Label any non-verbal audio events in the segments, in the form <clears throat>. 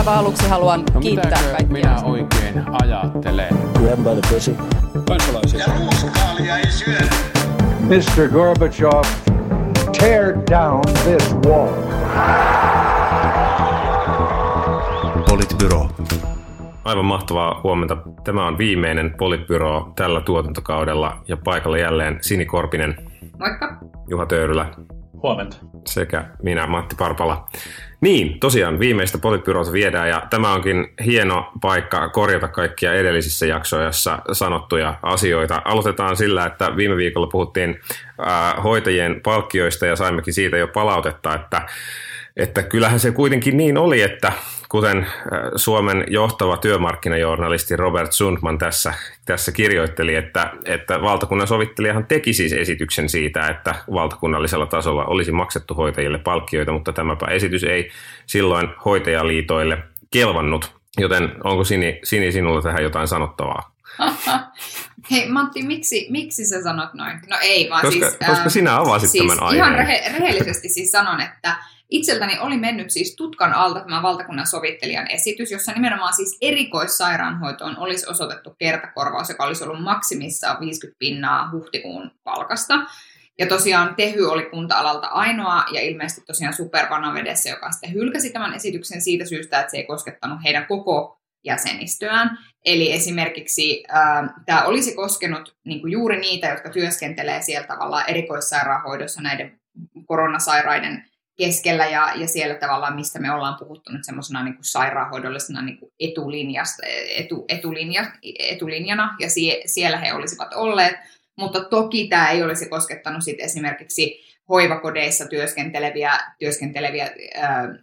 aivan aluksi haluan No kiittää kaikkia. minä oikein ajattelen? Grab by the pussy. kansalaisia. Ja ruuskaalia ei syödä. Mr. Gorbachev, tear down this wall. Politbyro. Aivan mahtavaa huomenta. Tämä on viimeinen Politbyro tällä tuotantokaudella ja paikalla jälleen Sini Korpinen, Moikka. Juha Töyrylä Huomenta. sekä minä Matti Parpala. Niin, tosiaan viimeistä Politbyroa viedään ja tämä onkin hieno paikka korjata kaikkia edellisissä jaksoissa sanottuja asioita. Aloitetaan sillä, että viime viikolla puhuttiin ää, hoitajien palkkioista ja saimmekin siitä jo palautetta, että että kyllähän se kuitenkin niin oli, että kuten äh, Suomen johtava työmarkkinajournalisti Robert Sundman tässä, tässä kirjoitteli, että, että valtakunnan sovittelijahan teki siis esityksen siitä, että valtakunnallisella tasolla olisi maksettu hoitajille palkkioita, mutta tämäpä esitys ei silloin hoitajaliitoille kelvannut. Joten onko Sini, Sini sinulla tähän jotain sanottavaa? <laughs> Hei Matti, miksi, miksi sä sanot noin? No ei, vaan Koska, siis... koska sinä avasit siis tämän Ihan aiheen. rehe- rehellisesti siis sanon, että itseltäni oli mennyt siis tutkan alta tämä valtakunnan sovittelijan esitys, jossa nimenomaan siis erikoissairaanhoitoon olisi osoitettu kertakorvaus, joka olisi ollut maksimissaan 50 pinnaa huhtikuun palkasta. Ja tosiaan Tehy oli kunta-alalta ainoa ja ilmeisesti tosiaan Supervanavedessä, joka sitten hylkäsi tämän esityksen siitä syystä, että se ei koskettanut heidän koko jäsenistöään. Eli esimerkiksi äh, tämä olisi koskenut niin juuri niitä, jotka työskentelee siellä tavallaan erikoissairaanhoidossa näiden koronasairaiden keskellä ja, ja siellä tavallaan, mistä me ollaan puhuttu nyt semmoisena niin sairaanhoidollisena niin kuin etulinjasta, etu, etulinja, etulinjana, ja sie, siellä he olisivat olleet, mutta toki tämä ei olisi koskettanut sit esimerkiksi hoivakodeissa työskenteleviä, työskenteleviä ää,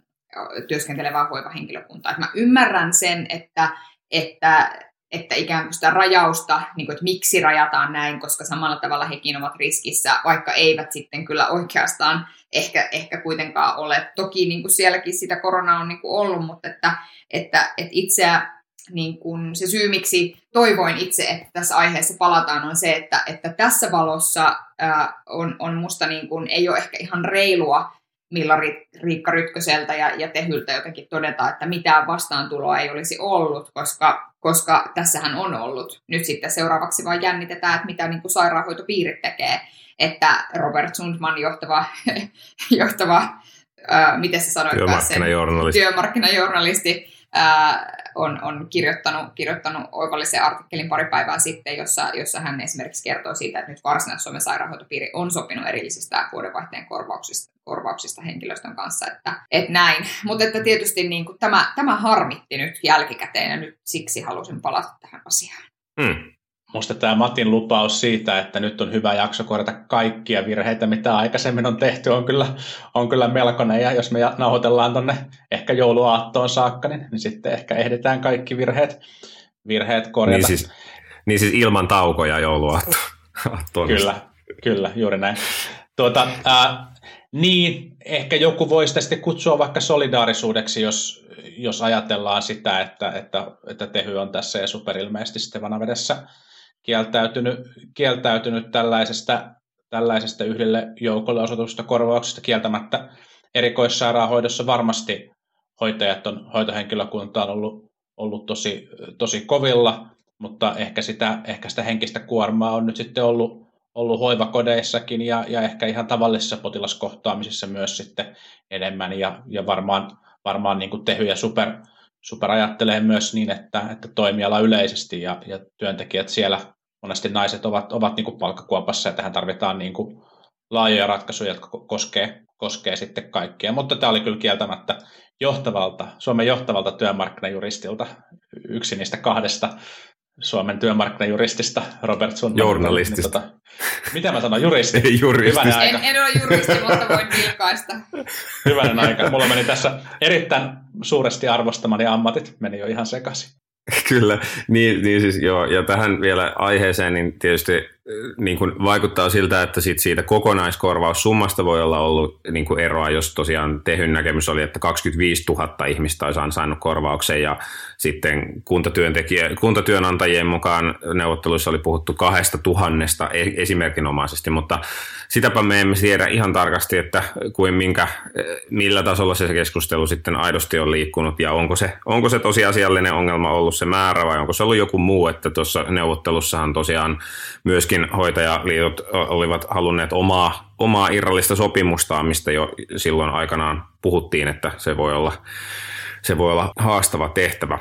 työskentelevää hoivahenkilökuntaa. Et mä ymmärrän sen, että, että, että ikään kuin sitä rajausta, niin kuin, että miksi rajataan näin, koska samalla tavalla hekin ovat riskissä, vaikka eivät sitten kyllä oikeastaan ehkä, ehkä kuitenkaan ole. Toki niin kuin sielläkin sitä korona on niin kuin ollut, mutta että, että, että itseä niin kuin se syy, miksi toivoin itse, että tässä aiheessa palataan, on se, että, että tässä valossa ää, on, on musta niin kuin, ei ole ehkä ihan reilua Milla Riikka Rytköseltä ja, ja Tehyltä jotenkin todeta, että mitään vastaantuloa ei olisi ollut, koska, koska tässähän on ollut. Nyt sitten seuraavaksi vaan jännitetään, että mitä niin kuin sairaanhoitopiirit tekee, että Robert Sundman johtava, <laughs> johtava ää, miten se sanoit, Työmarkkinajournalisti. työmarkkinajournalisti ää, on, on kirjoittanut, kirjoittanut oivallisen artikkelin pari päivää sitten, jossa, jossa hän esimerkiksi kertoo siitä, että nyt Varsinais-Suomen sairaanhoitopiiri on sopinut erillisistä vuodenvaihteen korvauksista, korvauksista henkilöstön kanssa, että, että näin. <laughs> Mutta että tietysti niin kuin tämä, tämä harmitti nyt jälkikäteen ja nyt siksi halusin palata tähän asiaan. Hmm. Musta tämä Matin lupaus siitä, että nyt on hyvä jakso korjata kaikkia virheitä, mitä aikaisemmin on tehty, on kyllä, on kyllä melkoinen. Ja jos me nauhoitellaan tuonne ehkä jouluaattoon saakka, niin, niin sitten ehkä ehditään kaikki virheet, virheet korjata. Niin siis, niin siis ilman taukoja jouluaattoon. Kyllä, kyllä, juuri näin. Tuota, ää, niin, ehkä joku voi sitä sitten kutsua vaikka solidaarisuudeksi, jos, jos ajatellaan sitä, että, että, että Tehy on tässä ja superilmeisesti sitten Vanavedessä kieltäytynyt, kieltäytynyt tällaisesta, tällaisesta yhdelle joukolle osoitusta korvauksesta kieltämättä. Erikoissairaanhoidossa varmasti hoitajat on, hoitohenkilökunta on ollut, ollut tosi, tosi kovilla, mutta ehkä sitä, ehkä sitä henkistä kuormaa on nyt sitten ollut, ollut hoivakodeissakin ja, ja ehkä ihan tavallisissa potilaskohtaamisissa myös sitten enemmän ja, ja varmaan, varmaan niin kuin Tehy ja Super, Super ajattelee myös niin, että, että toimiala yleisesti ja, ja työntekijät siellä, monesti naiset ovat, ovat niin kuin palkkakuopassa ja tähän tarvitaan niin kuin laajoja ratkaisuja, jotka koskee, koskee sitten kaikkia. Mutta tämä oli kyllä kieltämättä johtavalta, Suomen johtavalta työmarkkinajuristilta, yksi niistä kahdesta Suomen työmarkkinajuristista, Robert Sundman. Journalistista. Niin, tota, mitä mä sanon, juristi? Ei juristista. Hyvänen En, aika. en ole juristi, mutta voin vilkaista. Hyvänen aika. Mulla meni tässä erittäin suuresti arvostamani ammatit, meni jo ihan sekaisin. Kyllä, niin, niin siis joo, ja tähän vielä aiheeseen, niin tietysti niin kuin vaikuttaa siltä, että sit siitä kokonaiskorvaussummasta voi olla ollut niin kuin eroa, jos tosiaan tehyn näkemys oli, että 25 000 ihmistä olisi ansainnut korvauksen. Ja sitten kuntatyöntekijä, kuntatyönantajien mukaan neuvotteluissa oli puhuttu kahdesta tuhannesta e- esimerkinomaisesti, mutta sitäpä me emme tiedä ihan tarkasti, että kuin minkä, millä tasolla se keskustelu sitten aidosti on liikkunut. Ja onko se, onko se tosiasiallinen ongelma ollut se määrä vai onko se ollut joku muu, että tuossa neuvottelussahan tosiaan myöskin hoitajaliitot olivat halunneet omaa, omaa irrallista sopimustaan, mistä jo silloin aikanaan puhuttiin, että se voi olla, se voi olla haastava tehtävä.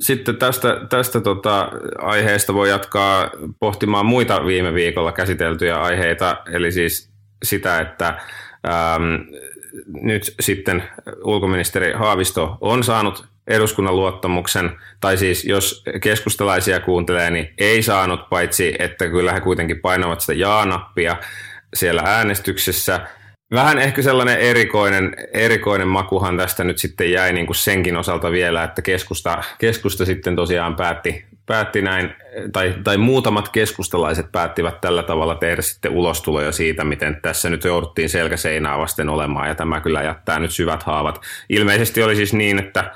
Sitten tästä, tästä tota aiheesta voi jatkaa pohtimaan muita viime viikolla käsiteltyjä aiheita, eli siis sitä, että ähm, nyt sitten ulkoministeri Haavisto on saanut eduskunnan luottamuksen, tai siis jos keskustalaisia kuuntelee, niin ei saanut, paitsi että kyllä he kuitenkin painavat sitä jaa-nappia siellä äänestyksessä – Vähän ehkä sellainen erikoinen, erikoinen makuhan tästä nyt sitten jäi niin kuin senkin osalta vielä, että keskusta, keskusta sitten tosiaan päätti, päätti näin, tai, tai muutamat keskustalaiset päättivät tällä tavalla tehdä sitten ulostuloja siitä, miten tässä nyt jouduttiin selkäseinää vasten olemaan, ja tämä kyllä jättää nyt syvät haavat. Ilmeisesti oli siis niin, että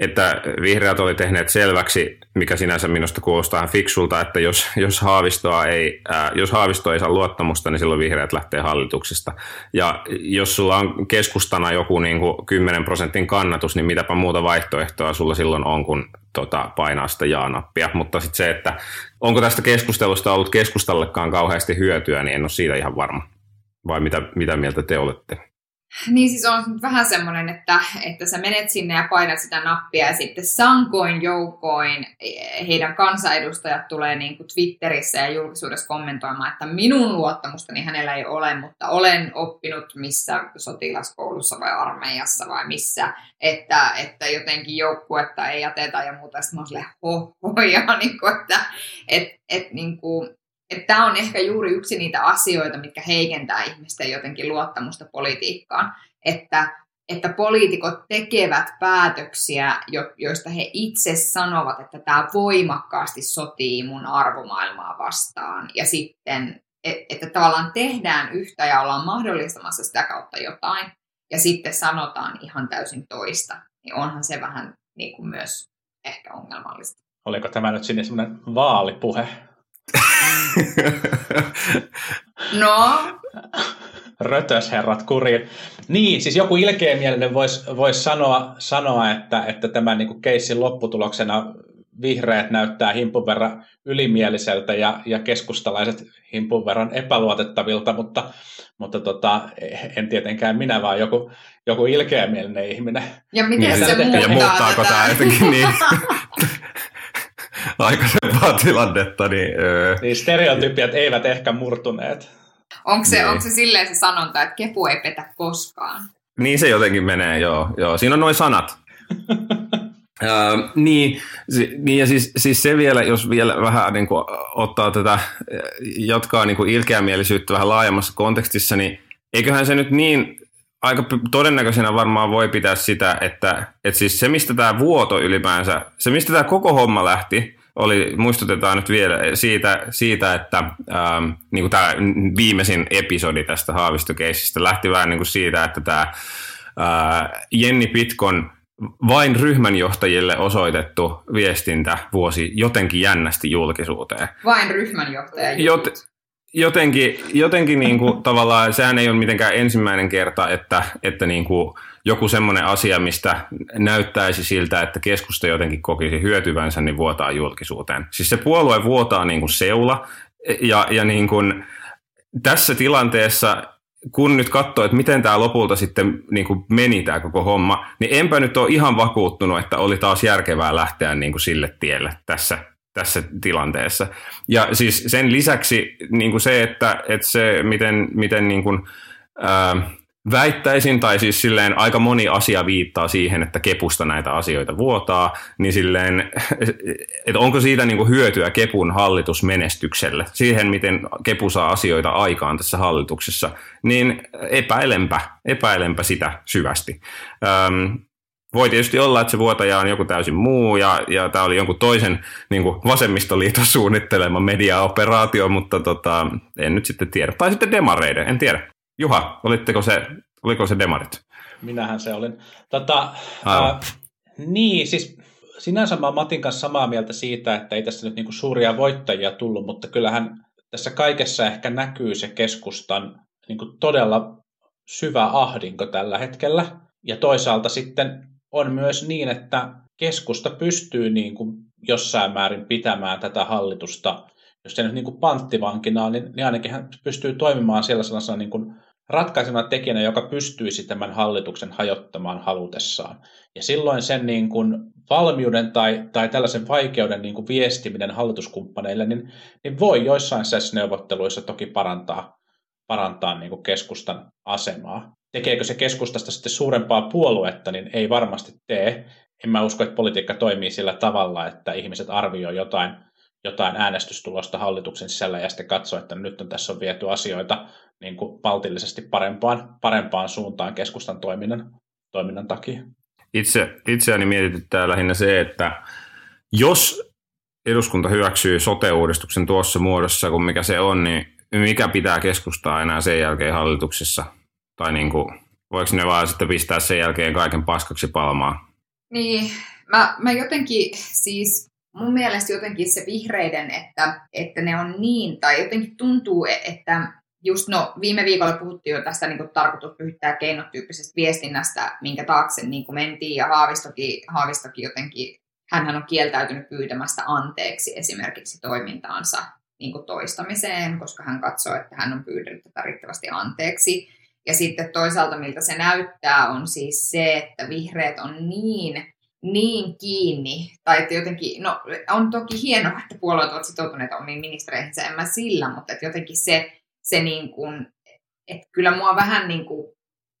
että vihreät oli tehneet selväksi, mikä sinänsä minusta kuulostaa fiksulta, että jos, jos, haavistoa ei, ää, jos haavisto ei saa luottamusta, niin silloin vihreät lähtee hallituksesta. Ja jos sulla on keskustana joku niin kuin 10 prosentin kannatus, niin mitäpä muuta vaihtoehtoa sulla silloin on, kun tota, painaa sitä jaa-nappia. Mutta sitten se, että onko tästä keskustelusta ollut keskustallekaan kauheasti hyötyä, niin en ole siitä ihan varma. Vai mitä, mitä mieltä te olette? Niin siis on vähän semmoinen, että, että sä menet sinne ja painat sitä nappia ja sitten sankoin joukoin heidän kansanedustajat tulee niin kuin Twitterissä ja julkisuudessa kommentoimaan, että minun luottamustani hänellä ei ole, mutta olen oppinut missä sotilaskoulussa vai armeijassa vai missä, että, että jotenkin joukkuetta ei jätetä ja muuta. Sitten mä oon silleen, ho, ja niin että et, et, niin kuin, että tämä on ehkä juuri yksi niitä asioita, mitkä heikentää ihmisten jotenkin luottamusta politiikkaan, että, että poliitikot tekevät päätöksiä, joista he itse sanovat, että tämä voimakkaasti sotii mun arvomaailmaa vastaan, ja sitten, että tavallaan tehdään yhtä ja ollaan mahdollistamassa sitä kautta jotain, ja sitten sanotaan ihan täysin toista, niin onhan se vähän niin kuin myös ehkä ongelmallista. Oliko tämä nyt sinne semmoinen vaalipuhe? <laughs> No? Rötösherrat kuriin. Niin, siis joku ilkeämielinen voisi vois sanoa, sanoa, että, että tämän niin keissin lopputuloksena vihreät näyttää himpun verran ylimieliseltä ja, ja keskustalaiset himpun verran epäluotettavilta, mutta, mutta tota, en tietenkään minä, vaan joku, joku ilkeämielinen ihminen. Ja miten niin, se muuttaa Ja muuttaako tätä? tämä jotenkin niin? <laughs> aikaisempaa tilannetta. Niin, öö. niin stereotypiat eivät ehkä murtuneet. Onko se, niin. onko se silleen se sanonta, että kepu ei petä koskaan? Niin se jotenkin menee, joo. joo. Siinä on noin sanat. <laughs> Uh, niin, si, niin, ja siis, siis se vielä, jos vielä vähän niin kuin, ottaa tätä, jatkaa niin kuin ilkeämielisyyttä vähän laajemmassa kontekstissa, niin eiköhän se nyt niin aika todennäköisenä varmaan voi pitää sitä, että, että siis se, mistä tämä vuoto ylipäänsä, se, mistä tämä koko homma lähti, oli, muistutetaan nyt vielä siitä, siitä että ähm, niin tämä viimeisin episodi tästä haavistokeissistä lähti vähän niin kuin siitä, että tämä äh, Jenni Pitkon vain ryhmänjohtajille osoitettu viestintä vuosi jotenkin jännästi julkisuuteen. Vain ryhmänjohtajille? Jot, jotenkin, jotenkin niin kuin, tavallaan, sehän ei ole mitenkään ensimmäinen kerta, että, että niin kuin, joku semmoinen asia, mistä näyttäisi siltä, että keskusta jotenkin kokisi hyötyvänsä, niin vuotaa julkisuuteen. Siis se puolue vuotaa niin kuin seula, ja, ja niin kuin, tässä tilanteessa kun nyt katsoo, että miten tämä lopulta sitten niin kuin meni tämä koko homma, niin enpä nyt ole ihan vakuuttunut, että oli taas järkevää lähteä niin kuin sille tielle tässä tässä tilanteessa. Ja siis sen lisäksi niin kuin se, että, että se miten, miten niin kuin, ää, väittäisin, tai siis silleen aika moni asia viittaa siihen, että kepusta näitä asioita vuotaa, niin silleen, <laughs> että onko siitä niin kuin hyötyä kepun hallitusmenestykselle, siihen miten kepu saa asioita aikaan tässä hallituksessa, niin epäilenpä, epäilenpä sitä syvästi. Ähm, voi tietysti olla, että se vuotaja on joku täysin muu ja, ja tämä oli jonkun toisen niin kuin vasemmistoliiton <laughs> suunnittelema mediaoperaatio, mutta tota, en nyt sitten tiedä. Tai sitten demareiden, en tiedä. Juha, olitteko se, oliko se demarit? Minähän se olin. Tota, ää, niin, siis sinänsä mä Matin kanssa samaa mieltä siitä, että ei tässä nyt niinku suuria voittajia tullut, mutta kyllähän tässä kaikessa ehkä näkyy se keskustan niinku todella syvä ahdinko tällä hetkellä. Ja toisaalta sitten on myös niin, että keskusta pystyy niin kuin jossain määrin pitämään tätä hallitusta, jos se nyt niin kuin panttivankina on, niin, niin ainakin hän pystyy toimimaan siellä sellaisena niin kuin ratkaisena tekijänä, joka pystyisi tämän hallituksen hajottamaan halutessaan. Ja silloin sen niin kuin valmiuden tai, tai tällaisen vaikeuden niin kuin viestiminen hallituskumppaneille, niin, niin voi joissain neuvotteluissa toki parantaa, parantaa niin kuin keskustan asemaa. Tekeekö se keskustasta sitten suurempaa puoluetta, niin ei varmasti tee. En mä usko, että politiikka toimii sillä tavalla, että ihmiset arvioi jotain, jotain äänestystulosta hallituksen sisällä ja sitten katsoo, että nyt on tässä on viety asioita niin kuin maltillisesti parempaan, parempaan suuntaan keskustan toiminnan, toiminnan takia. Itse, itseäni mietityttää lähinnä se, että jos eduskunta hyväksyy sote-uudistuksen tuossa muodossa kuin mikä se on, niin mikä pitää keskustaa enää sen jälkeen hallituksessa? Tai niin kuin, voiko ne vaan sitten pistää sen jälkeen kaiken paskaksi palmaan? Niin, mä, mä jotenkin siis mun mielestä jotenkin se vihreiden, että, että ne on niin, tai jotenkin tuntuu, että just no, viime viikolla puhuttiin jo tästä niin tarkoitus pyhittää keinotyyppisestä viestinnästä, minkä taakse niin mentiin, ja Haavistokin, Haavistokin jotenkin, hän on kieltäytynyt pyytämästä anteeksi esimerkiksi toimintaansa niin toistamiseen, koska hän katsoo, että hän on pyydellyt tätä riittävästi anteeksi. Ja sitten toisaalta miltä se näyttää on siis se, että vihreät on niin, niin kiinni, tai että jotenkin, no on toki hienoa, että puolueet ovat sitoutuneet omiin ministereihinsä, en mä sillä, mutta että jotenkin se, se niin kuin, että kyllä mua vähän niin kuin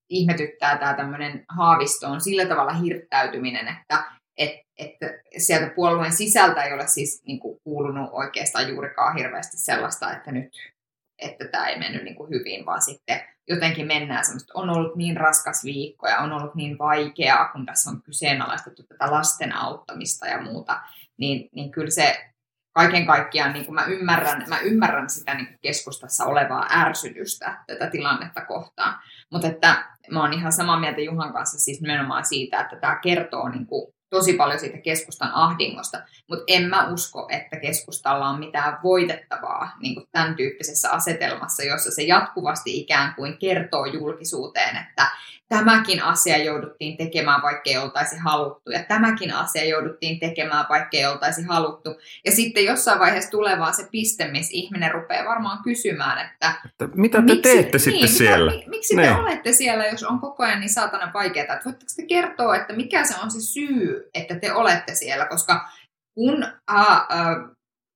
ihmetyttää tämä tämmöinen haavistoon sillä tavalla hirttäytyminen, että että että sieltä puolueen sisältä ei ole siis niin kuin, kuulunut oikeastaan juurikaan hirveästi sellaista, että nyt että tämä ei mennyt niin kuin hyvin, vaan sitten jotenkin mennään semmoista, on ollut niin raskas viikko ja on ollut niin vaikeaa, kun tässä on kyseenalaistettu tätä lasten auttamista ja muuta, niin, niin kyllä se kaiken kaikkiaan, niin kuin mä, ymmärrän, mä ymmärrän sitä niin kuin keskustassa olevaa ärsytystä tätä tilannetta kohtaan. Mutta että mä oon ihan samaa mieltä Juhan kanssa siis nimenomaan siitä, että tämä kertoo niin kuin tosi paljon siitä keskustan ahdingosta, mutta en mä usko, että keskustalla on mitään voitettavaa niin kuin tämän tyyppisessä asetelmassa, jossa se jatkuvasti ikään kuin kertoo julkisuuteen, että tämäkin asia jouduttiin tekemään, vaikka ei oltaisi haluttu, ja tämäkin asia jouduttiin tekemään, vaikka ei oltaisi haluttu. Ja sitten jossain vaiheessa tulee vaan se piste, missä ihminen rupeaa varmaan kysymään, että, että mitä te miksi, teette sitten niin, siellä? Mitä, miksi ne. te olette siellä, jos on koko ajan niin saatana vaikeaa? Että voitteko te kertoa, että mikä se on se syy, että te olette siellä, koska kun äh, äh,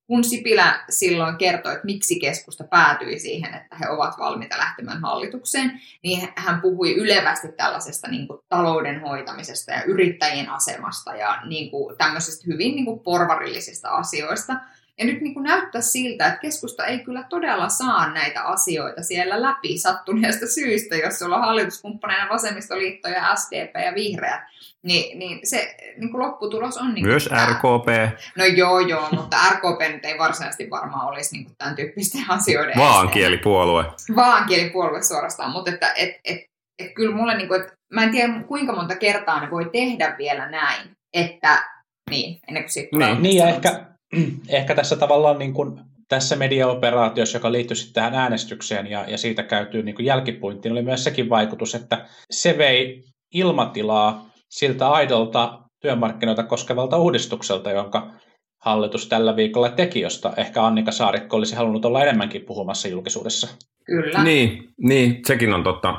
kun Sipilä silloin kertoi, että miksi keskusta päätyi siihen, että he ovat valmiita lähtemään hallitukseen, niin hän puhui ylevästi tällaisesta niin kuin, talouden hoitamisesta ja yrittäjien asemasta ja niin kuin, tämmöisistä hyvin niin kuin, porvarillisista asioista. Ja nyt niin kuin näyttää siltä, että keskusta ei kyllä todella saa näitä asioita siellä läpi sattuneesta syystä, jos sulla on hallituskumppaneina vasemmistoliitto ja SDP ja vihreät. Niin, niin se niin kuin lopputulos on... Niin Myös tämä. RKP. No joo, joo, mutta RKP nyt ei varsinaisesti varmaan olisi niin kuin tämän tyyppisten asioiden Vaankielipuolue. Vaankielipuolue suorastaan, mutta että et, et, et, kyllä mulle, niin kuin, että mä en tiedä kuinka monta kertaa ne voi tehdä vielä näin, että niin, ennen kuin sitten niin, niin ja ehkä, <clears throat> ehkä tässä tavallaan niin kuin, tässä mediaoperaatiossa, joka liittyy sitten tähän äänestykseen ja, ja siitä käytyy niin jälkipuintiin, oli myös sekin vaikutus, että se vei ilmatilaa siltä aidolta työmarkkinoita koskevalta uudistukselta, jonka hallitus tällä viikolla teki, josta ehkä Annika Saarikko olisi halunnut olla enemmänkin puhumassa julkisuudessa. Kyllä. Niin, niin sekin on totta.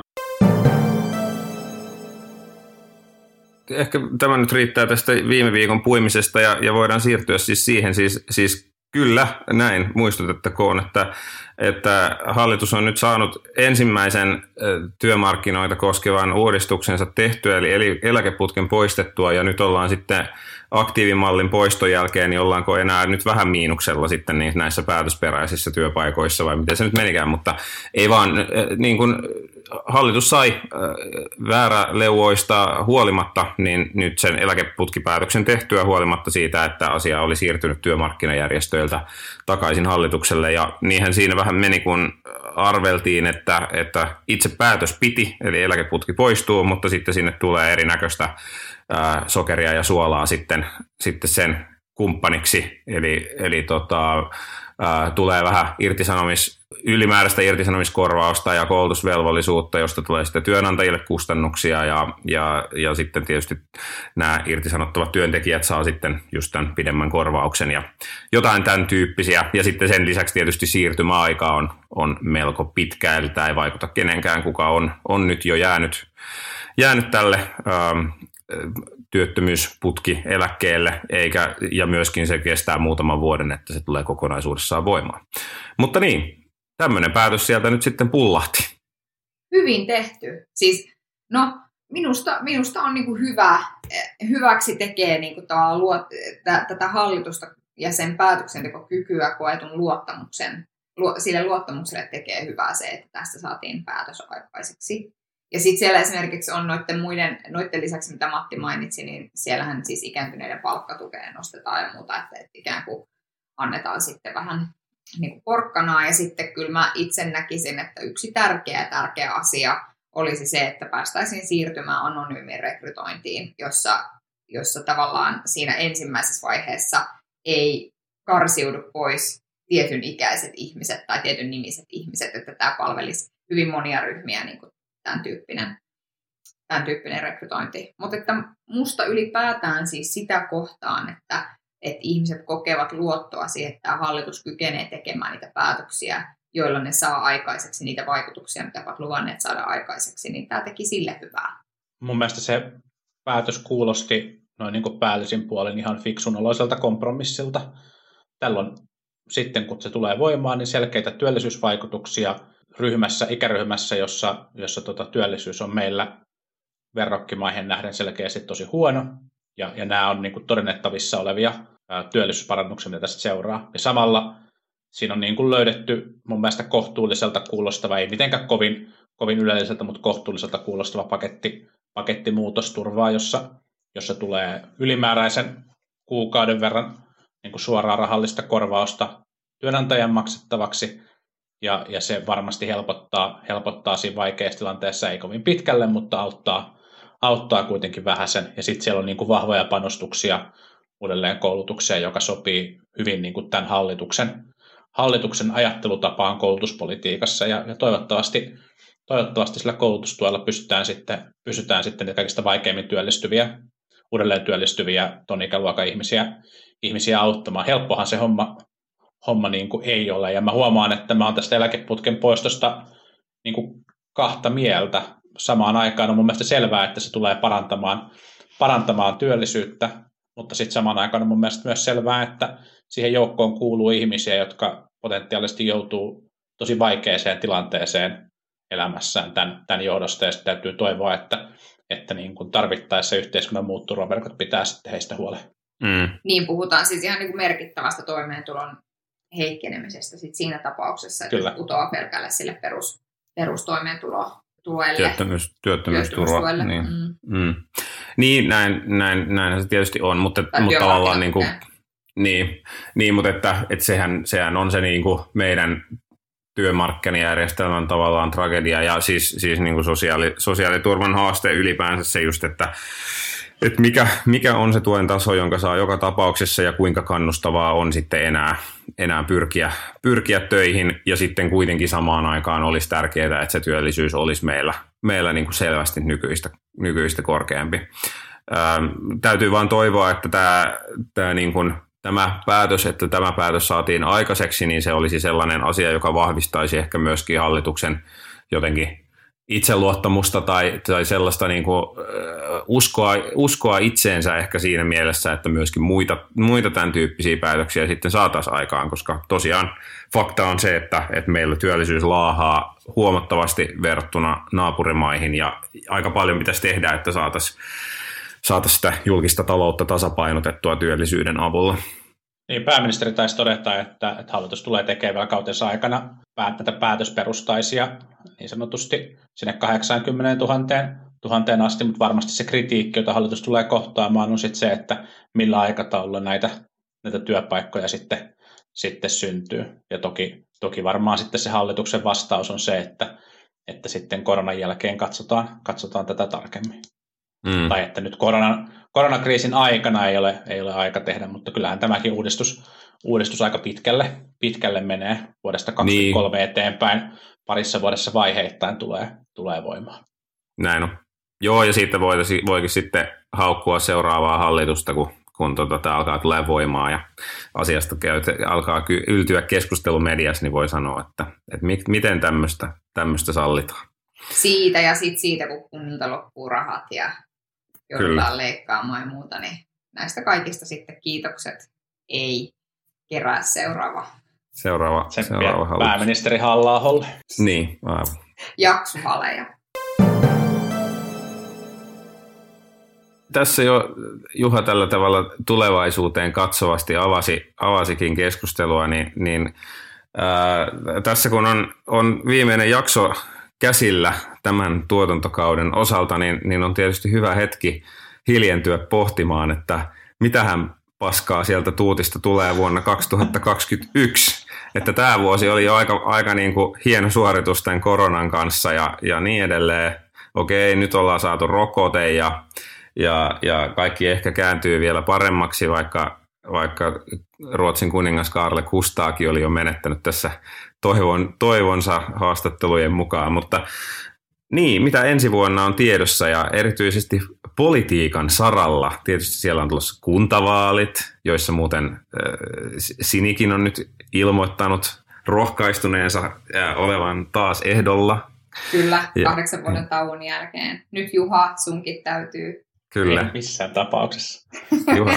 Ehkä tämä nyt riittää tästä viime viikon puimisesta ja, ja voidaan siirtyä siis siihen. Siis, siis kyllä, näin muistutettakoon, että että hallitus on nyt saanut ensimmäisen työmarkkinoita koskevan uudistuksensa tehtyä, eli eläkeputken poistettua, ja nyt ollaan sitten aktiivimallin poiston jälkeen, niin ollaanko enää nyt vähän miinuksella sitten niin näissä päätösperäisissä työpaikoissa, vai miten se nyt menikään, mutta ei vaan niin kuin hallitus sai äh, vääräleuoista huolimatta, niin nyt sen eläkeputkipäätöksen tehtyä huolimatta siitä, että asia oli siirtynyt työmarkkinajärjestöiltä takaisin hallitukselle. Ja niinhän siinä vähän meni, kun arveltiin, että, että itse päätös piti, eli eläkeputki poistuu, mutta sitten sinne tulee erinäköistä ää, sokeria ja suolaa sitten, sitten sen kumppaniksi. Eli, eli tota, ää, tulee vähän irtisanomis, ylimääräistä irtisanomiskorvausta ja koulutusvelvollisuutta, josta tulee sitten työnantajille kustannuksia ja, ja, ja sitten tietysti nämä irtisanottavat työntekijät saa sitten just tämän pidemmän korvauksen ja jotain tämän tyyppisiä. Ja sitten sen lisäksi tietysti siirtymäaika on, on melko pitkä, eli tämä ei vaikuta kenenkään, kuka on, on nyt jo jäänyt, jäänyt tälle ähm, työttömyysputki eläkkeelle, eikä, ja myöskin se kestää muutaman vuoden, että se tulee kokonaisuudessaan voimaan. Mutta niin, tämmöinen päätös sieltä nyt sitten pullahti. Hyvin tehty. Siis, no, minusta, minusta on niin kuin hyvä, hyväksi tekee niin kuin luot, t- tätä hallitusta ja sen päätöksentekokykyä koetun luottamuksen, sille luottamukselle tekee hyvää se, että tästä saatiin päätös aikaiseksi. Ja sitten siellä esimerkiksi on noiden muiden, noiden lisäksi, mitä Matti mainitsi, niin siellähän siis ikääntyneiden palkkatukea nostetaan ja muuta, että, että ikään kuin annetaan sitten vähän niin kuin porkkanaa. Ja sitten kyllä mä itse näkisin, että yksi tärkeä tärkeä asia olisi se, että päästäisiin siirtymään anonyymiin rekrytointiin, jossa, jossa tavallaan siinä ensimmäisessä vaiheessa ei karsiudu pois tietyn ikäiset ihmiset tai tietyn nimiset ihmiset, että tämä palvelisi hyvin monia ryhmiä niin kuin tämän tyyppinen, tämän tyyppinen rekrytointi. Mutta että musta ylipäätään siis sitä kohtaan, että, että ihmiset kokevat luottoa siihen, että tämä hallitus kykenee tekemään niitä päätöksiä, joilla ne saa aikaiseksi niitä vaikutuksia, mitä ovat luvanneet saada aikaiseksi, niin tämä teki sille hyvää. Mun mielestä se päätös kuulosti noin niin kuin päällisin puolin ihan fiksun oloiselta kompromissilta. Tällöin sitten, kun se tulee voimaan, niin selkeitä työllisyysvaikutuksia – ryhmässä, ikäryhmässä, jossa, jossa tota, työllisyys on meillä verrokkimaihin nähden selkeästi tosi huono, ja, ja nämä on niin kuin todennettavissa olevia työllisyysparannuksia, mitä tästä seuraa. Ja samalla siinä on niin kuin löydetty mun mielestä kohtuulliselta kuulostava, ei mitenkään kovin, kovin yleiseltä, mutta kohtuulliselta kuulostava paketti, paketti muutosturvaa, jossa, jossa tulee ylimääräisen kuukauden verran niin kuin suoraa rahallista korvausta työnantajan maksettavaksi, ja, ja se varmasti helpottaa, helpottaa siinä vaikeassa tilanteessa, ei kovin pitkälle, mutta auttaa, auttaa kuitenkin vähäsen. Ja sitten siellä on niin kuin vahvoja panostuksia uudelleen koulutukseen, joka sopii hyvin niin kuin tämän hallituksen, hallituksen ajattelutapaan koulutuspolitiikassa. Ja, ja toivottavasti, toivottavasti sillä koulutustuella pystytään sitten, pysytään sitten niitä kaikista vaikeimmin työllistyviä, uudelleen työllistyviä ton ikäluokan ihmisiä, ihmisiä auttamaan. Helppohan se homma homma niin kuin ei ole. Ja mä huomaan, että mä oon tästä eläkeputken poistosta niin kuin kahta mieltä. Samaan aikaan on mun mielestä selvää, että se tulee parantamaan, parantamaan työllisyyttä, mutta sitten samaan aikaan on mun mielestä myös selvää, että siihen joukkoon kuuluu ihmisiä, jotka potentiaalisesti joutuu tosi vaikeaseen tilanteeseen elämässään tämän, tämän johdosta, ja sitten täytyy toivoa, että, että niin kuin tarvittaessa yhteiskunnan muut turvaverkot pitää sitten heistä huolen. Mm. Niin puhutaan siis ihan niin kuin merkittävästä toimeentulon heikkenemisestä sit siinä tapauksessa, että Kyllä. putoaa pelkälle sille perus, perustoimeentulotuelle. Työttömyys, työttömyysturva. Niin. Mm. Mm. niin, näin, näin, näin se tietysti on, mutta, mutta tavallaan niin kuin, niin, niin, mutta että, että sehän, sehän on se niin kuin meidän työmarkkinajärjestelmän tavallaan tragedia ja siis, siis niin kuin sosiaali, sosiaaliturvan haaste ylipäänsä se just, että että mikä, mikä on se tuen taso, jonka saa joka tapauksessa ja kuinka kannustavaa on sitten enää, enää pyrkiä, pyrkiä töihin ja sitten kuitenkin samaan aikaan olisi tärkeää, että se työllisyys olisi meillä, meillä niin kuin selvästi nykyistä, nykyistä korkeampi. Ää, täytyy vain toivoa, että tämä, tämä, niin kuin, tämä päätös, että tämä päätös saatiin aikaiseksi, niin se olisi sellainen asia, joka vahvistaisi ehkä myöskin hallituksen jotenkin itseluottamusta tai, tai sellaista niin kuin, uskoa, uskoa itseensä ehkä siinä mielessä, että myöskin muita, muita tämän tyyppisiä päätöksiä sitten saataisiin aikaan, koska tosiaan fakta on se, että, että meillä työllisyys laahaa huomattavasti verrattuna naapurimaihin ja aika paljon pitäisi tehdä, että saataisiin saataisiin sitä julkista taloutta tasapainotettua työllisyyden avulla. Niin, pääministeri taisi todeta, että, että hallitus tulee tekemään kautensa aikana tätä päätösperustaisia niin sanotusti sinne 80 000 tuhanteen asti, mutta varmasti se kritiikki, jota hallitus tulee kohtaamaan, on sitten se, että millä aikataululla näitä, näitä työpaikkoja sitten, sitten syntyy. Ja toki, toki varmaan sitten se hallituksen vastaus on se, että, että sitten koronan jälkeen katsotaan, katsotaan tätä tarkemmin. Mm. Tai että nyt koronan, koronakriisin aikana ei ole, ei ole aika tehdä, mutta kyllähän tämäkin uudistus, uudistus aika pitkälle, pitkälle menee vuodesta 2023 niin. eteenpäin. Parissa vuodessa vaiheittain tulee, tulee voimaan. Näin on. Joo, ja siitä voikin sitten haukkua seuraavaa hallitusta, kun, kun tota, tämä alkaa tulee voimaa ja asiasta käy, alkaa yltyä keskustelu mediassa, niin voi sanoa, että, että mi, miten tämmöistä, tämmöistä sallitaan. Siitä ja sitten siitä, kun kunnilta loppuu rahat ja joudutaan Kyllä. leikkaamaan ja muuta, niin näistä kaikista sitten kiitokset ei kerää seuraava. Seuraava, seuraava hallitus. Pääministeri halla Niin, aivan. Jaksohaleja. Tässä jo Juha tällä tavalla tulevaisuuteen katsovasti avasi, avasikin keskustelua, niin, niin ää, tässä kun on, on viimeinen jakso käsillä tämän tuotantokauden osalta, niin, niin on tietysti hyvä hetki hiljentyä pohtimaan, että mitähän paskaa sieltä tuutista tulee vuonna 2021. Että tämä vuosi oli jo aika, aika niin kuin hieno suoritus tämän koronan kanssa ja, ja niin edelleen. Okei, nyt ollaan saatu rokote ja, ja, ja kaikki ehkä kääntyy vielä paremmaksi, vaikka, vaikka Ruotsin kuningas Karle Kustaakin oli jo menettänyt tässä toivon, toivonsa haastattelujen mukaan, mutta niin, mitä ensi vuonna on tiedossa ja erityisesti politiikan saralla. Tietysti siellä on tulossa kuntavaalit, joissa muuten Sinikin on nyt ilmoittanut rohkaistuneensa olevan taas ehdolla. Kyllä, kahdeksan vuoden tauon jälkeen. Nyt Juha, sunkin täytyy. Kyllä. Ei missään tapauksessa. <laughs> Juha.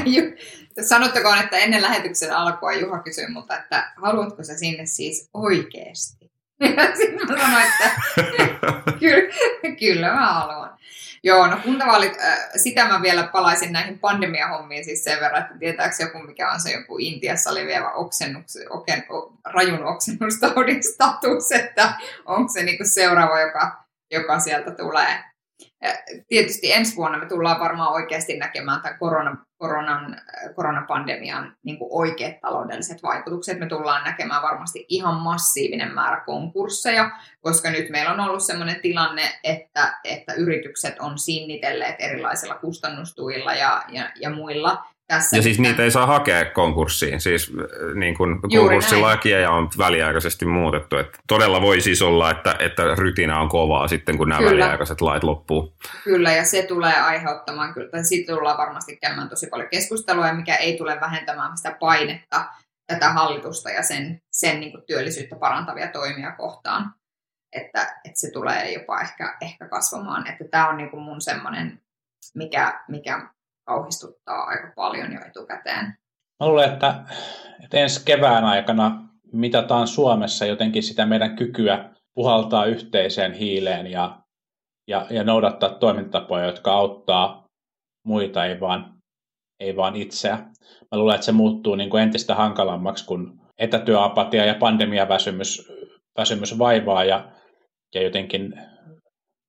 Sanottakoon, että ennen lähetyksen alkua Juha kysyi multa, että haluatko sä sinne siis oikeasti? Sitten mä sanoin, että kyllä, kyllä mä haluan. Joo, no kuntavaalit, äh, sitä mä vielä palaisin näihin pandemiahommiin siis sen verran, että tietääkö joku, mikä on se joku Intiassa leviävä oksennuks, oken, o, rajun oksennustaudin status, että onko se niinku seuraava, joka, joka sieltä tulee tietysti ensi vuonna me tullaan varmaan oikeasti näkemään tämän koronan, koronan, koronapandemian niin kuin oikeat taloudelliset vaikutukset. Me tullaan näkemään varmasti ihan massiivinen määrä konkursseja, koska nyt meillä on ollut sellainen tilanne, että, että yritykset on sinnitelleet erilaisilla kustannustuilla ja, ja, ja muilla tässä. Ja siis niitä ei saa hakea konkurssiin, siis äh, niin kuin konkurssilakia on väliaikaisesti muutettu. Että todella voi siis olla, että, että rytinä on kovaa sitten, kun nämä kyllä. väliaikaiset lait loppuu. Kyllä, ja se tulee aiheuttamaan, kyllä, tai siitä tullaan varmasti käymään tosi paljon keskustelua, mikä ei tule vähentämään sitä painetta tätä hallitusta ja sen, sen niin kuin työllisyyttä parantavia toimia kohtaan. Että, että se tulee jopa ehkä, ehkä kasvamaan. Että tämä on niin kuin mun semmoinen, mikä, mikä kauhistuttaa aika paljon jo etukäteen. Mä luulen, että, että ensi kevään aikana mitataan Suomessa jotenkin sitä meidän kykyä puhaltaa yhteiseen hiileen ja, ja, ja noudattaa toimintatapoja, jotka auttaa muita, ei vaan, ei vaan itseä. Mä luulen, että se muuttuu niin kuin entistä hankalammaksi, kun etätyöapatia ja pandemiaväsymys väsymys vaivaa ja, ja jotenkin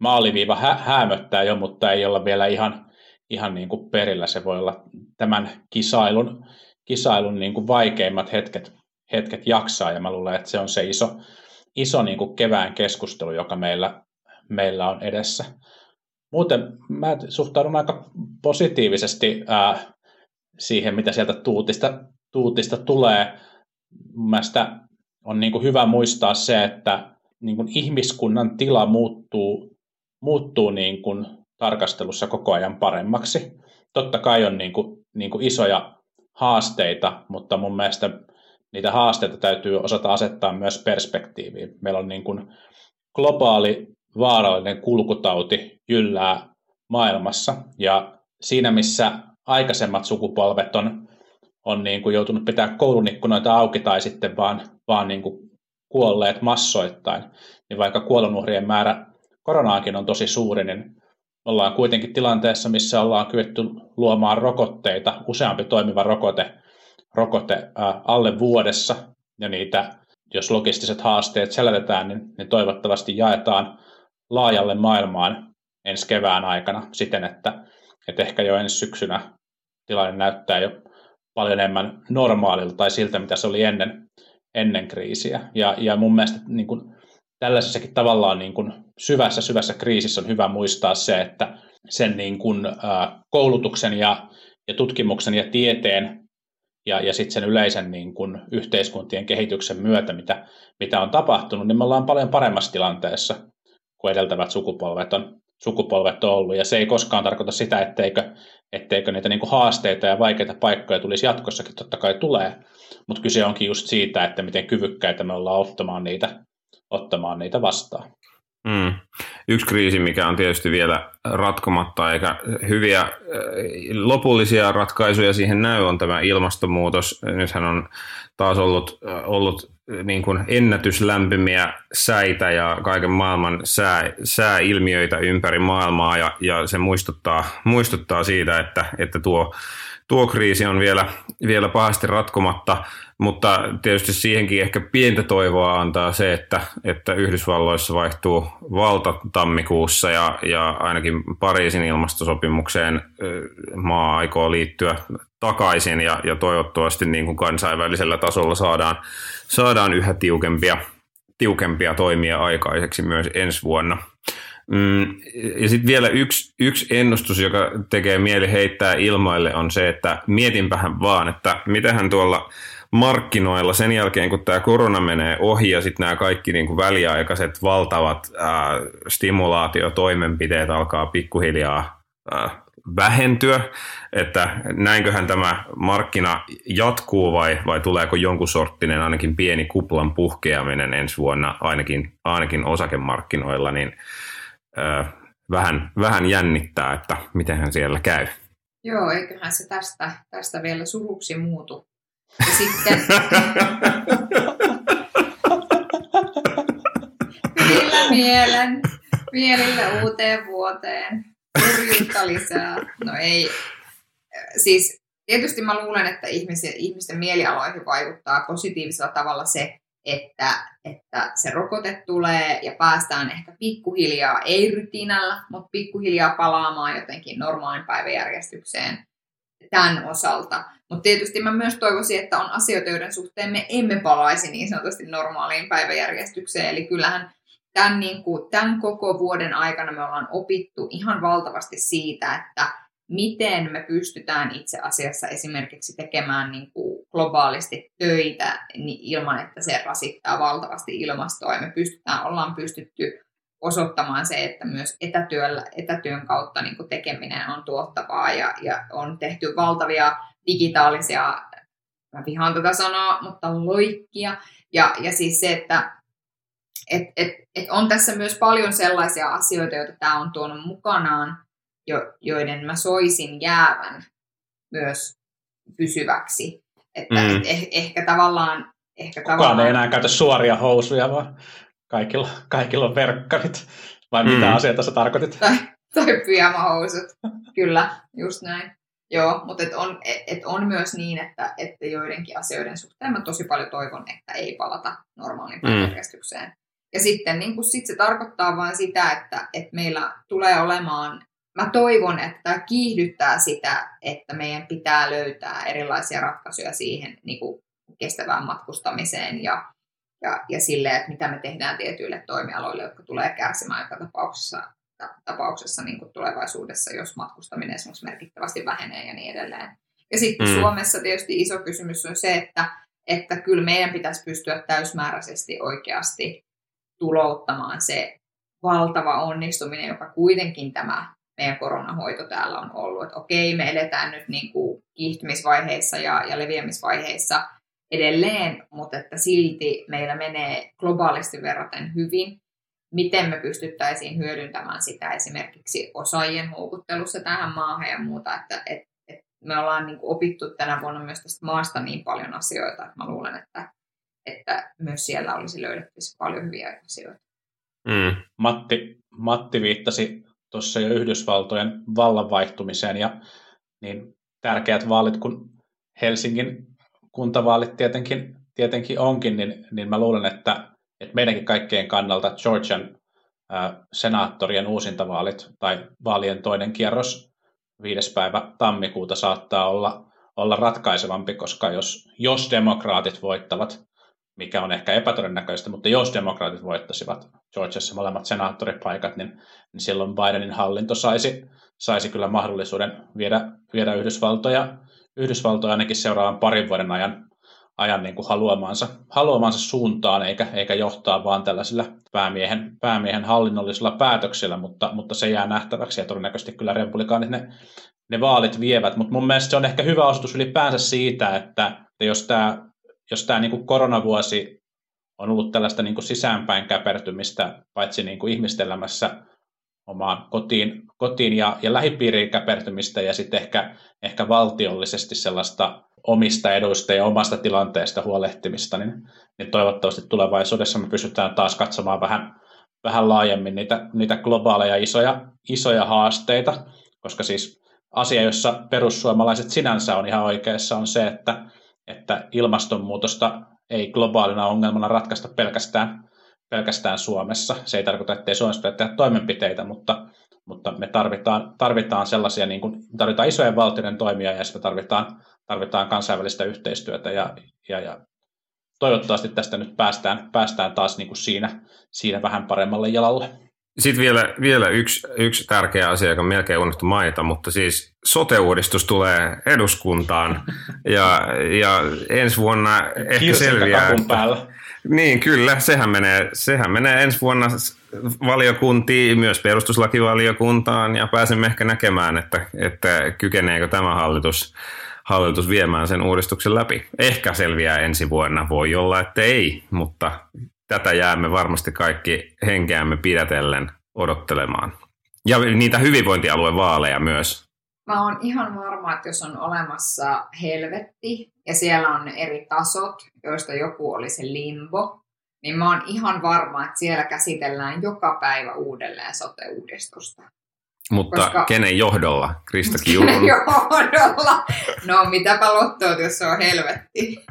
maaliviiva hä- häämöttää jo, mutta ei olla vielä ihan ihan niin kuin perillä. Se voi olla tämän kisailun, kisailun niin kuin vaikeimmat hetket, hetket jaksaa, ja mä luulen, että se on se iso, iso niin kuin kevään keskustelu, joka meillä, meillä on edessä. Muuten mä suhtaudun aika positiivisesti ää, siihen, mitä sieltä tuutista, tuutista tulee. Mielestäni on niin kuin hyvä muistaa se, että niin kuin ihmiskunnan tila muuttuu, muuttuu niin kuin tarkastelussa koko ajan paremmaksi. Totta kai on niin kuin, niin kuin isoja haasteita, mutta mun mielestä niitä haasteita täytyy osata asettaa myös perspektiiviin. Meillä on niin kuin globaali vaarallinen kulkutauti jyllää maailmassa ja siinä missä aikaisemmat sukupolvet on, on niin kuin joutunut pitää koulun ikkunoita auki tai sitten vaan, vaan niin kuin kuolleet massoittain, niin vaikka kuolonuhrien määrä koronaakin on tosi suuri, niin ollaan kuitenkin tilanteessa, missä ollaan kyetty luomaan rokotteita, useampi toimiva rokote, rokote äh, alle vuodessa, ja niitä, jos logistiset haasteet selätetään, niin ne toivottavasti jaetaan laajalle maailmaan ensi kevään aikana siten, että, että ehkä jo ensi syksynä tilanne näyttää jo paljon enemmän normaalilta tai siltä, mitä se oli ennen, ennen kriisiä. Ja, ja mun mielestä niin kuin, tällaisessakin tavallaan niin kuin, syvässä, syvässä kriisissä on hyvä muistaa se, että sen niin kuin, ä, koulutuksen ja, ja tutkimuksen ja tieteen ja, ja sitten sen yleisen niin kuin, yhteiskuntien kehityksen myötä, mitä, mitä on tapahtunut, niin me ollaan paljon paremmassa tilanteessa kuin edeltävät sukupolvet on, sukupolvet on ollut. Ja se ei koskaan tarkoita sitä, etteikö, etteikö niitä niin kuin haasteita ja vaikeita paikkoja tulisi jatkossakin, totta kai tulee. Mutta kyse onkin just siitä, että miten kyvykkäitä me ollaan ottamaan niitä, ottamaan niitä vastaan. Mm. Yksi kriisi, mikä on tietysti vielä ratkomatta, eikä hyviä äh, lopullisia ratkaisuja siihen näy, on tämä ilmastonmuutos. Nythän on taas ollut, äh, ollut niin kuin ennätyslämpimiä säitä ja kaiken maailman sää, sääilmiöitä ympäri maailmaa ja, ja se muistuttaa, muistuttaa siitä, että, että tuo, tuo kriisi on vielä, vielä pahasti ratkomatta, mutta tietysti siihenkin ehkä pientä toivoa antaa se, että, että Yhdysvalloissa vaihtuu valta tammikuussa ja, ja ainakin Pariisin ilmastosopimukseen maa aikoo liittyä takaisin ja, ja toivottavasti niin kuin kansainvälisellä tasolla saadaan, saadaan yhä tiukempia, tiukempia toimia aikaiseksi myös ensi vuonna. Mm, ja sitten vielä yksi, yksi ennustus, joka tekee mieli heittää ilmoille, on se, että mietinpähän vaan, että mitähän tuolla markkinoilla sen jälkeen, kun tämä korona menee ohi ja sitten nämä kaikki niin kuin väliaikaiset valtavat ää, stimulaatiotoimenpiteet alkaa pikkuhiljaa ää, vähentyä, että näinköhän tämä markkina jatkuu vai, vai tuleeko jonkun sorttinen ainakin pieni kuplan puhkeaminen ensi vuonna ainakin, ainakin osakemarkkinoilla, niin ää, vähän, vähän jännittää, että mitenhän siellä käy. Joo, eiköhän se tästä, tästä vielä suruksi muutu. Ja sitten... Hyvillä mielen, mielillä uuteen vuoteen. Kurjuutta lisää. No ei. Siis tietysti mä luulen, että ihmisten, ihmisten mielialoihin vaikuttaa positiivisella tavalla se, että, että se rokote tulee ja päästään ehkä pikkuhiljaa, ei rytinällä, mutta pikkuhiljaa palaamaan jotenkin normaalin päiväjärjestykseen tämän osalta. Mutta tietysti mä myös toivoisin, että on asioita, joiden suhteen me emme palaisi niin sanotusti normaaliin päiväjärjestykseen. Eli kyllähän tämän, niin kuin, tämän koko vuoden aikana me ollaan opittu ihan valtavasti siitä, että miten me pystytään itse asiassa esimerkiksi tekemään niin kuin globaalisti töitä niin ilman, että se rasittaa valtavasti ilmastoa. Ja me pystytään, ollaan pystytty osoittamaan se, että myös etätyöllä, etätyön kautta niin tekeminen on tuottavaa ja, ja on tehty valtavia digitaalisia, mä vihaan tätä sanaa, mutta loikkia. Ja, ja siis se, että et, et, et on tässä myös paljon sellaisia asioita, joita tämä on tuonut mukanaan, jo, joiden mä soisin jäävän myös pysyväksi. Että mm. eh, ehkä tavallaan... Ehkä Kukaan tavallaan... ei enää käytä suoria housuja, vaan kaikilla, kaikilla on verkkarit. Vai mitä mm. asioita sä tarkoitit? Tai, tai pyjamahousut. Kyllä, just näin. Joo, mutta et on, et on myös niin, että, että joidenkin asioiden suhteen mä tosi paljon toivon, että ei palata normaaliin mm. Ja sitten niin kun sit se tarkoittaa vain sitä, että, että meillä tulee olemaan, mä toivon, että tämä kiihdyttää sitä, että meidän pitää löytää erilaisia ratkaisuja siihen niin kuin kestävään matkustamiseen ja, ja, ja sille, että mitä me tehdään tietyille toimialoille, jotka tulee kärsimään joka tapauksessa, tapauksessa niin kuin tulevaisuudessa, jos matkustaminen esimerkiksi merkittävästi vähenee ja niin edelleen. Ja sitten mm. Suomessa tietysti iso kysymys on se, että, että kyllä meidän pitäisi pystyä täysmääräisesti oikeasti tulouttamaan se valtava onnistuminen, joka kuitenkin tämä meidän koronahoito täällä on ollut. Että okei, me eletään nyt niin kuin kiihtymisvaiheissa ja, ja leviämisvaiheissa edelleen, mutta että silti meillä menee globaalisti verraten hyvin. Miten me pystyttäisiin hyödyntämään sitä esimerkiksi osaajien houkuttelussa tähän maahan ja muuta, että et, et me ollaan niin kuin opittu tänä vuonna myös tästä maasta niin paljon asioita, että mä luulen, että, että myös siellä olisi löydettävissä paljon hyviä asioita. Mm. Matti, Matti viittasi tuossa jo Yhdysvaltojen vallanvaihtumiseen ja niin tärkeät vaalit kuin Helsingin kuntavaalit tietenkin, tietenkin onkin, niin, niin mä luulen, että, että meidänkin kaikkien kannalta Georgian ää, senaattorien uusintavaalit tai vaalien toinen kierros 5. päivä tammikuuta saattaa olla, olla ratkaisevampi, koska jos, jos demokraatit voittavat, mikä on ehkä epätodennäköistä, mutta jos demokraatit voittaisivat Georgiassa molemmat senaattoripaikat, niin, niin silloin Bidenin hallinto saisi, saisi kyllä mahdollisuuden viedä, viedä Yhdysvaltoja, Yhdysvaltoja ainakin seuraavan parin vuoden ajan, ajan niin kuin haluamansa, haluamansa suuntaan, eikä, eikä johtaa vaan tällaisilla päämiehen, päämiehen hallinnollisilla päätöksillä, mutta, mutta se jää nähtäväksi ja todennäköisesti kyllä republikaanit ne, ne vaalit vievät, mutta mun mielestä se on ehkä hyvä osoitus ylipäänsä siitä, että, että jos tämä jos tämä niin koronavuosi on ollut tällaista niin kuin sisäänpäin käpertymistä, paitsi niin kuin ihmisten elämässä omaan kotiin, kotiin ja, ja lähipiiriin käpertymistä ja sitten ehkä, ehkä valtiollisesti sellaista omista eduista ja omasta tilanteesta huolehtimista, niin, niin toivottavasti tulevaisuudessa me pystytään taas katsomaan vähän, vähän laajemmin niitä, niitä globaaleja isoja, isoja haasteita, koska siis asia, jossa perussuomalaiset sinänsä on ihan oikeassa, on se, että, että ilmastonmuutosta ei globaalina ongelmana ratkaista pelkästään, pelkästään Suomessa. Se ei tarkoita, että ei Suomessa tehdä toimenpiteitä, mutta, mutta me tarvitaan, tarvitaan sellaisia, niin kuin, tarvitaan isojen valtioiden toimia ja me tarvitaan, tarvitaan kansainvälistä yhteistyötä ja, ja, ja toivottavasti tästä nyt päästään, päästään taas niin kuin siinä, siinä vähän paremmalle jalalle. Sitten vielä, vielä yksi, yksi tärkeä asia, joka melkein unohtu mainita, mutta siis sote-uudistus tulee eduskuntaan ja, ja ensi vuonna ehkä selviää. Päällä. Niin, kyllä. Sehän menee, sehän menee ensi vuonna valiokuntiin, myös perustuslakivaliokuntaan ja pääsemme ehkä näkemään, että, että kykeneekö tämä hallitus, hallitus viemään sen uudistuksen läpi. Ehkä selviää ensi vuonna, voi olla, että ei, mutta tätä jäämme varmasti kaikki henkeämme pidätellen odottelemaan. Ja niitä hyvinvointialuevaaleja myös. Mä oon ihan varma, että jos on olemassa helvetti ja siellä on eri tasot, joista joku oli se limbo, niin mä oon ihan varma, että siellä käsitellään joka päivä uudelleen sote-uudistusta. Mutta Koska... kenen johdolla? Krista Kiurun? Kenen johdolla? No mitäpä lottoot, jos se on helvetti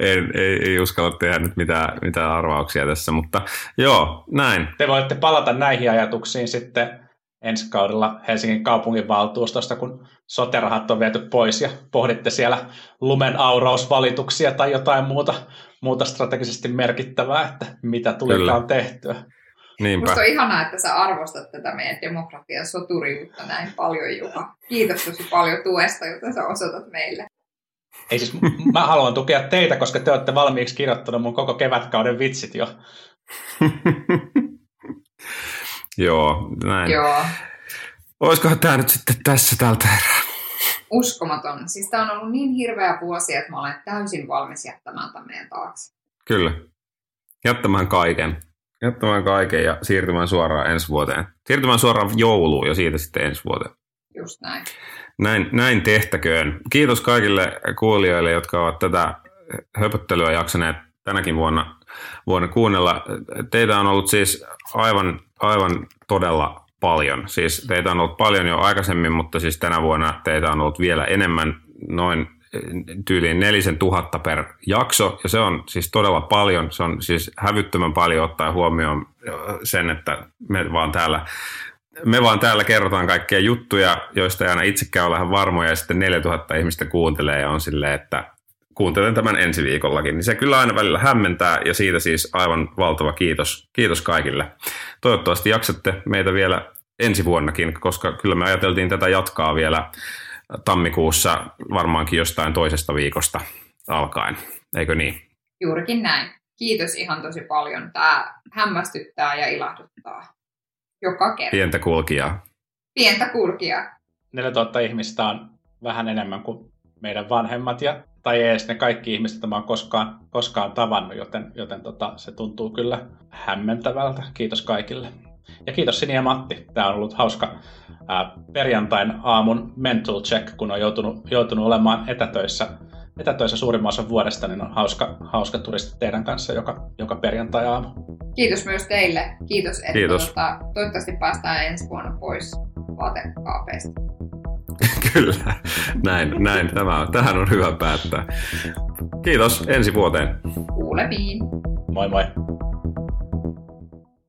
en, ei, ei uskalla tehdä nyt mitään, mitään arvauksia tässä, mutta joo, näin. Te voitte palata näihin ajatuksiin sitten ensi kaudella Helsingin kaupunginvaltuustosta, kun soterahat on viety pois ja pohditte siellä lumen aurausvalituksia tai jotain muuta, muuta strategisesti merkittävää, että mitä tulikaan tehtyä. Niinpä. Musta on ihanaa, että sä arvostat tätä meidän demokratian soturiutta näin paljon, Juha. Kiitos tosi paljon tuesta, jota sä osoitat meille. Ei siis, mä haluan tukea teitä, koska te olette valmiiksi kirjoittanut mun koko kevätkauden vitsit jo. <laughs> Joo, näin. Joo. Olisikohan tämä nyt sitten tässä tältä erää? Uskomaton. Siis tämä on ollut niin hirveä vuosi, että mä olen täysin valmis jättämään tämän meidän taakse. Kyllä. Jättämään kaiken. Jättämään kaiken ja siirtymään suoraan ensi vuoteen. Siirtymään suoraan jouluun ja siitä sitten ensi vuoteen. Just näin. Näin, näin tehtäköön. Kiitos kaikille kuulijoille, jotka ovat tätä höpöttelyä jaksaneet tänäkin vuonna, vuonna kuunnella. Teitä on ollut siis aivan, aivan todella paljon. Siis teitä on ollut paljon jo aikaisemmin, mutta siis tänä vuonna teitä on ollut vielä enemmän, noin tyyliin nelisen tuhatta per jakso, ja se on siis todella paljon, se on siis hävyttömän paljon ottaa huomioon sen, että me vaan täällä me vaan täällä kerrotaan kaikkia juttuja, joista ei aina itsekään ole vähän varmoja, ja sitten 4000 ihmistä kuuntelee ja on silleen, että kuuntelen tämän ensi viikollakin. Niin se kyllä aina välillä hämmentää, ja siitä siis aivan valtava kiitos. Kiitos kaikille. Toivottavasti jaksatte meitä vielä ensi vuonnakin, koska kyllä me ajateltiin tätä jatkaa vielä tammikuussa varmaankin jostain toisesta viikosta alkaen. Eikö niin? Juurikin näin. Kiitos ihan tosi paljon. Tämä hämmästyttää ja ilahduttaa joka kerta. Pientä kulkijaa. Pientä kulkijaa. 4000 ihmistä on vähän enemmän kuin meidän vanhemmat ja, tai edes ne kaikki ihmiset, joita mä oon koskaan, koskaan tavannut, joten, joten tota, se tuntuu kyllä hämmentävältä. Kiitos kaikille. Ja kiitos Sini ja Matti. Tämä on ollut hauska ää, perjantain aamun mental check, kun on joutunut, joutunut olemaan etätöissä etätöissä suurimman osan vuodesta, niin on hauska, hauska turisti teidän kanssa joka, joka perjantai-aamu. Kiitos myös teille. Kiitos, että Kiitos. Tuota, toivottavasti päästään ensi vuonna pois vaatekaapeista. <laughs> Kyllä, näin, näin. Tämä on, tähän on hyvä päättää. Kiitos, ensi vuoteen. Kuulemiin. Moi moi.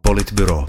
Politbyro.